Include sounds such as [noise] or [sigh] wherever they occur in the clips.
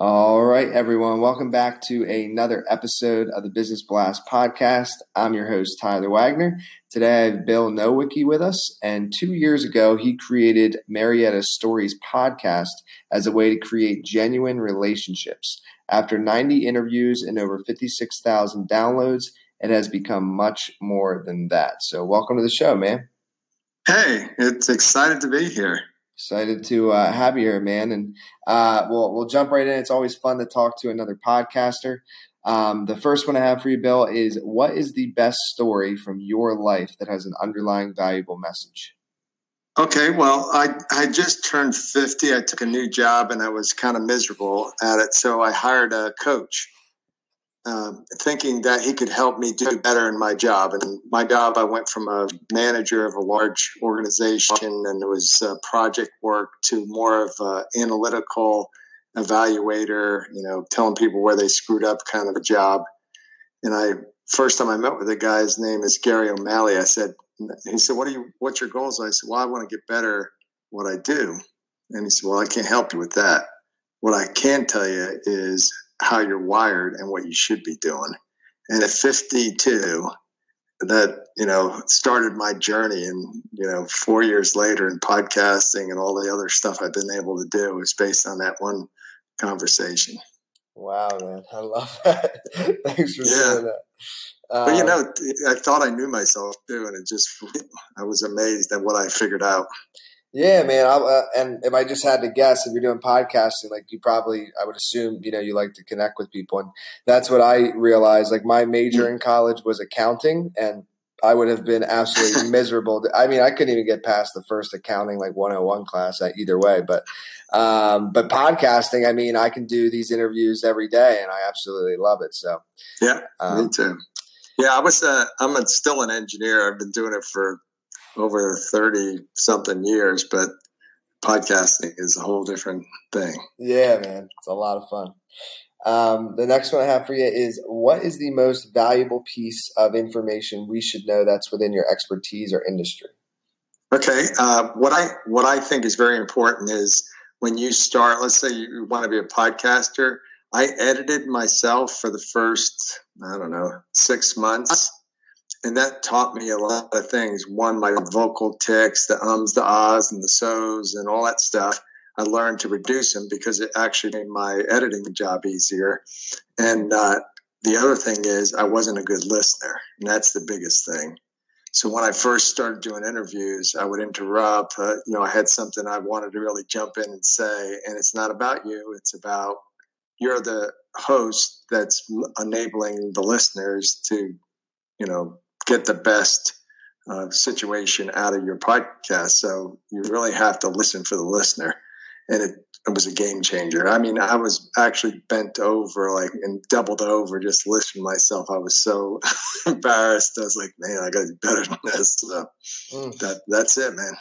All right, everyone. Welcome back to another episode of the Business Blast podcast. I'm your host, Tyler Wagner. Today I have Bill Nowicki with us. And two years ago, he created Marietta Stories podcast as a way to create genuine relationships. After 90 interviews and over 56,000 downloads, it has become much more than that. So, welcome to the show, man. Hey, it's excited to be here. Excited to uh, have you here, man. And uh, we'll we'll jump right in. It's always fun to talk to another podcaster. Um, the first one I have for you, Bill, is what is the best story from your life that has an underlying valuable message? Okay, well, I, I just turned 50. I took a new job and I was kind of miserable at it. So I hired a coach um, thinking that he could help me do better in my job. And my job, I went from a manager of a large organization and it was uh, project work to more of an analytical evaluator, you know, telling people where they screwed up kind of a job. And I, first time I met with a guy, his name is Gary O'Malley. I said, he said, what are you, what's your goals? I said, well, I want to get better what I do. And he said, well, I can't help you with that. What I can tell you is how you're wired and what you should be doing. And at 52, that you know started my journey and you know four years later in podcasting and all the other stuff i've been able to do is based on that one conversation. Wow man. I love [laughs] that. Thanks for yeah. saying that. Um, but you um, know i thought i knew myself too and it just i was amazed at what i figured out yeah, man. I, uh, and if I just had to guess, if you're doing podcasting, like you probably, I would assume, you know, you like to connect with people, and that's what I realized. Like my major in college was accounting, and I would have been absolutely [laughs] miserable. I mean, I couldn't even get past the first accounting like 101 class at either way. But um, but podcasting, I mean, I can do these interviews every day, and I absolutely love it. So yeah, um, me too. Yeah, I was. Uh, I'm a, still an engineer. I've been doing it for over 30 something years, but podcasting is a whole different thing. Yeah, man. It's a lot of fun. Um, the next one I have for you is what is the most valuable piece of information we should know that's within your expertise or industry? Okay. Uh, what I what I think is very important is when you start, let's say you want to be a podcaster, I edited myself for the first, I don't know, six months and that taught me a lot of things. One, my vocal tics, the ums, the ahs, and the so's, and all that stuff. I learned to reduce them because it actually made my editing job easier. And uh, the other thing is, I wasn't a good listener, and that's the biggest thing. So when I first started doing interviews, I would interrupt. Uh, you know, I had something I wanted to really jump in and say, and it's not about you. It's about you're the host that's enabling the listeners to, you know, get the best uh, situation out of your podcast. So you really have to listen for the listener. And it, it was a game changer. I mean, I was actually bent over, like, and doubled over just listening to myself. I was so [laughs] embarrassed. I was like, man, I got to better than this. So mm. that, that's it, man.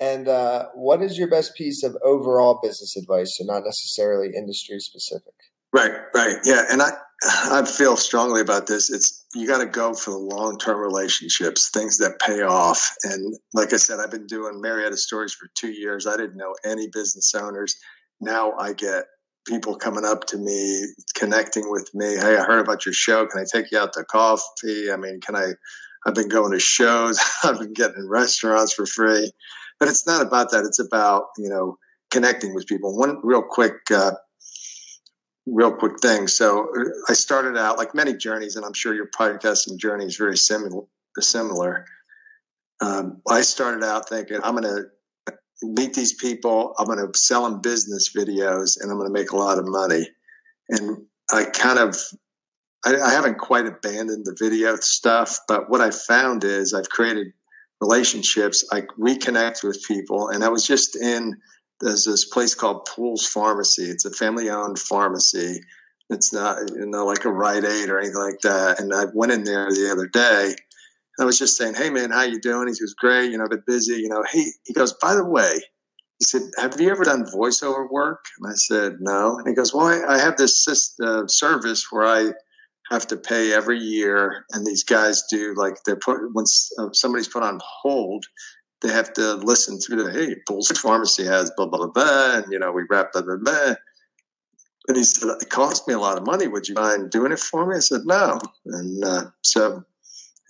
And uh, what is your best piece of overall business advice? So, not necessarily industry specific. Right, right. Yeah. And I, I feel strongly about this. It's you got to go for the long term relationships, things that pay off. And like I said, I've been doing Marietta stories for two years. I didn't know any business owners. Now I get people coming up to me, connecting with me. Hey, I heard about your show. Can I take you out to coffee? I mean, can I? I've been going to shows. [laughs] I've been getting restaurants for free. But it's not about that. It's about you know connecting with people. One real quick uh, real quick thing. So uh, I started out like many journeys, and I'm sure your podcasting journey is very similar. Similar. Um, I started out thinking I'm going to meet these people. I'm going to sell them business videos, and I'm going to make a lot of money. And I kind of, I, I haven't quite abandoned the video stuff, but what I found is I've created relationships. I reconnect with people, and I was just in there's this place called Pools Pharmacy. It's a family owned pharmacy It's not you know like a Rite Aid or anything like that. And I went in there the other day. I was just saying, "Hey man, how you doing?" He goes, "Great. You know, I've been busy. You know, hey." He goes, "By the way." He said, "Have you ever done voiceover work?" And I said, "No." And he goes, "Well, I, I have this uh, service where I have to pay every year, and these guys do like they're put when uh, somebody's put on hold, they have to listen through the hey, Bulls Pharmacy has blah blah blah, blah and you know we wrap blah blah blah." And he said, "It cost me a lot of money. Would you mind doing it for me?" I said, "No." And uh, so, and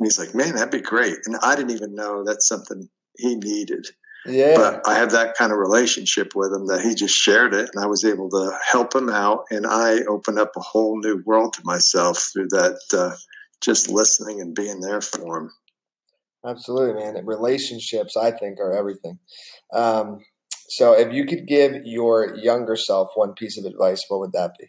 he's like, "Man, that'd be great." And I didn't even know that's something he needed. Yeah. But I have that kind of relationship with him that he just shared it and I was able to help him out. And I opened up a whole new world to myself through that, uh, just listening and being there for him. Absolutely, man. Relationships, I think, are everything. Um, so, if you could give your younger self one piece of advice, what would that be?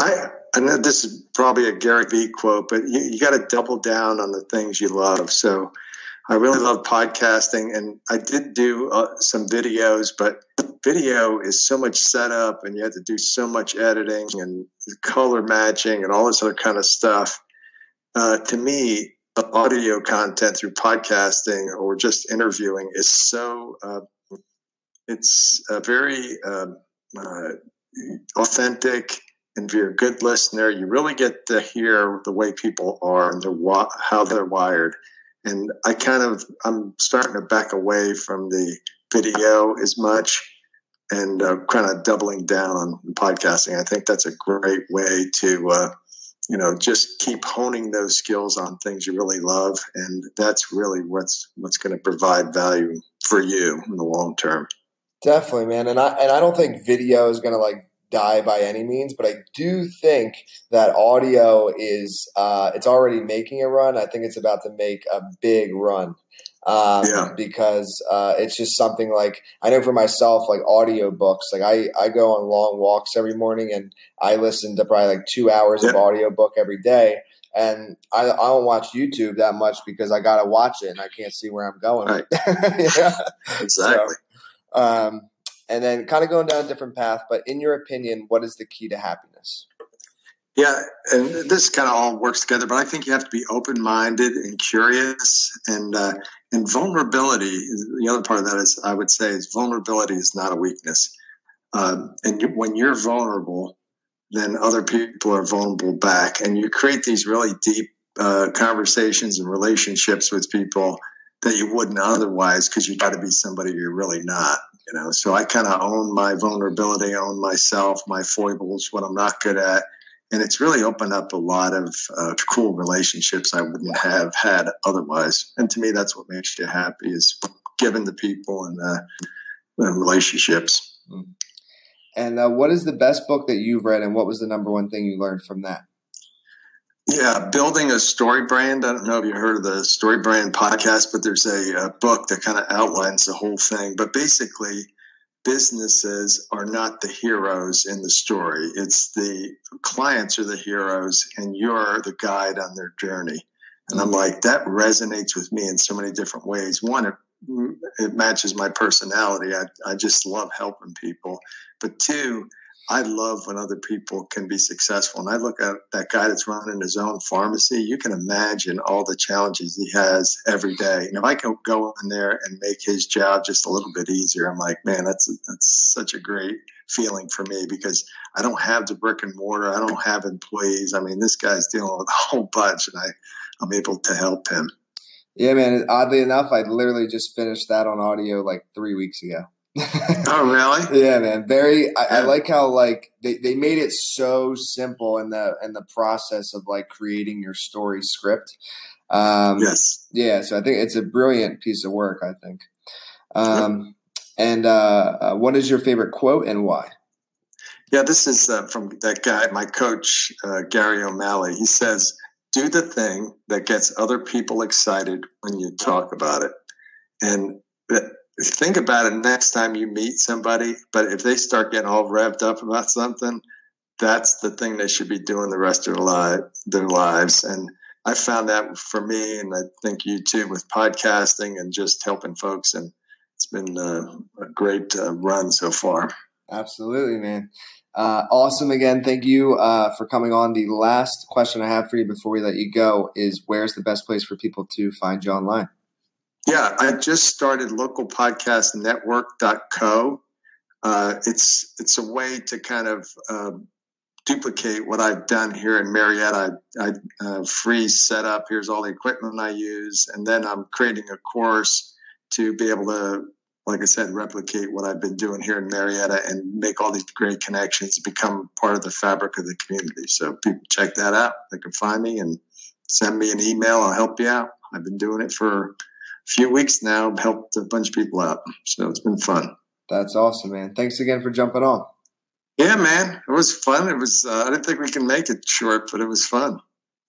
I, I know this is probably a Gary Vee quote, but you, you got to double down on the things you love. So, I really love podcasting, and I did do uh, some videos, but video is so much setup, and you have to do so much editing and color matching and all this other kind of stuff. Uh, to me, audio content through podcasting or just interviewing is so uh, it's a very um, uh, authentic and if you're a good listener you really get to hear the way people are and how they're wired and I kind of I'm starting to back away from the video as much and uh, kind of doubling down on podcasting. I think that's a great way to uh, you know just keep honing those skills on things you really love, and that's really what's what's going to provide value for you in the long term. Definitely, man, and I and I don't think video is going to like die by any means, but I do think that audio is uh, it's already making a run. I think it's about to make a big run. Um, yeah. because uh, it's just something like I know for myself, like audio books. Like I, I go on long walks every morning and I listen to probably like two hours yeah. of audio book every day. And I, I don't watch YouTube that much because I got to watch it and I can't see where I'm going. Right. [laughs] yeah. Exactly. So, um, and then kind of going down a different path. But in your opinion, what is the key to happiness? Yeah, and this kind of all works together, but I think you have to be open minded and curious, and uh, and vulnerability. The other part of that is, I would say, is vulnerability is not a weakness, um, and you, when you're vulnerable, then other people are vulnerable back, and you create these really deep uh, conversations and relationships with people that you wouldn't otherwise because you got to be somebody you're really not you know so i kind of own my vulnerability own myself my foibles what i'm not good at and it's really opened up a lot of uh, cool relationships i wouldn't have had otherwise and to me that's what makes you happy is giving the people and uh, the relationships hmm. and uh, what is the best book that you've read and what was the number one thing you learned from that yeah, building a story brand. I don't know if you heard of the Story Brand podcast, but there's a, a book that kind of outlines the whole thing. But basically, businesses are not the heroes in the story. It's the clients are the heroes, and you're the guide on their journey. And I'm mm-hmm. like, that resonates with me in so many different ways. One, it, it matches my personality. I, I just love helping people. But two, I love when other people can be successful. And I look at that guy that's running his own pharmacy. You can imagine all the challenges he has every day. And if I can go in there and make his job just a little bit easier, I'm like, man, that's that's such a great feeling for me because I don't have the brick and mortar. I don't have employees. I mean, this guy's dealing with a whole bunch, and I I'm able to help him. Yeah, man. Oddly enough, I literally just finished that on audio like three weeks ago oh really? [laughs] Yeah, man. Very. I. I, like how like they, they made it so simple in the in the process of like creating your story script. Um, yes. Yeah. So I think it's a brilliant piece of work. I think. Um, And uh, uh, what is your favorite quote and why? Yeah, this is uh, from that guy, my coach, uh, Gary O'Malley. He says, "Do the thing that gets other people excited when you talk about it." And think about it next time you meet somebody. But if they start getting all revved up about something, that's the thing they should be doing the rest of their, li- their lives. And I found that for me, and I think you too, with podcasting and just helping folks. And it's been uh, a great uh, run so far. Absolutely, man. Uh, awesome. Again, thank you uh, for coming on. The last question I have for you before we let you go is where's the best place for people to find you online? Yeah, I just started localpodcastnetwork.co. Uh, it's it's a way to kind of uh, duplicate what I've done here in Marietta. I, I uh, free setup. Here's all the equipment I use, and then I'm creating a course to be able to like I said, replicate what I've been doing here in Marietta and make all these great connections, become part of the fabric of the community. So people check that out. They can find me and send me an email. I'll help you out. I've been doing it for few weeks now, helped a bunch of people out. So it's been fun. That's awesome, man. Thanks again for jumping on. Yeah, man. It was fun. It was, uh, I didn't think we can make it short, but it was fun.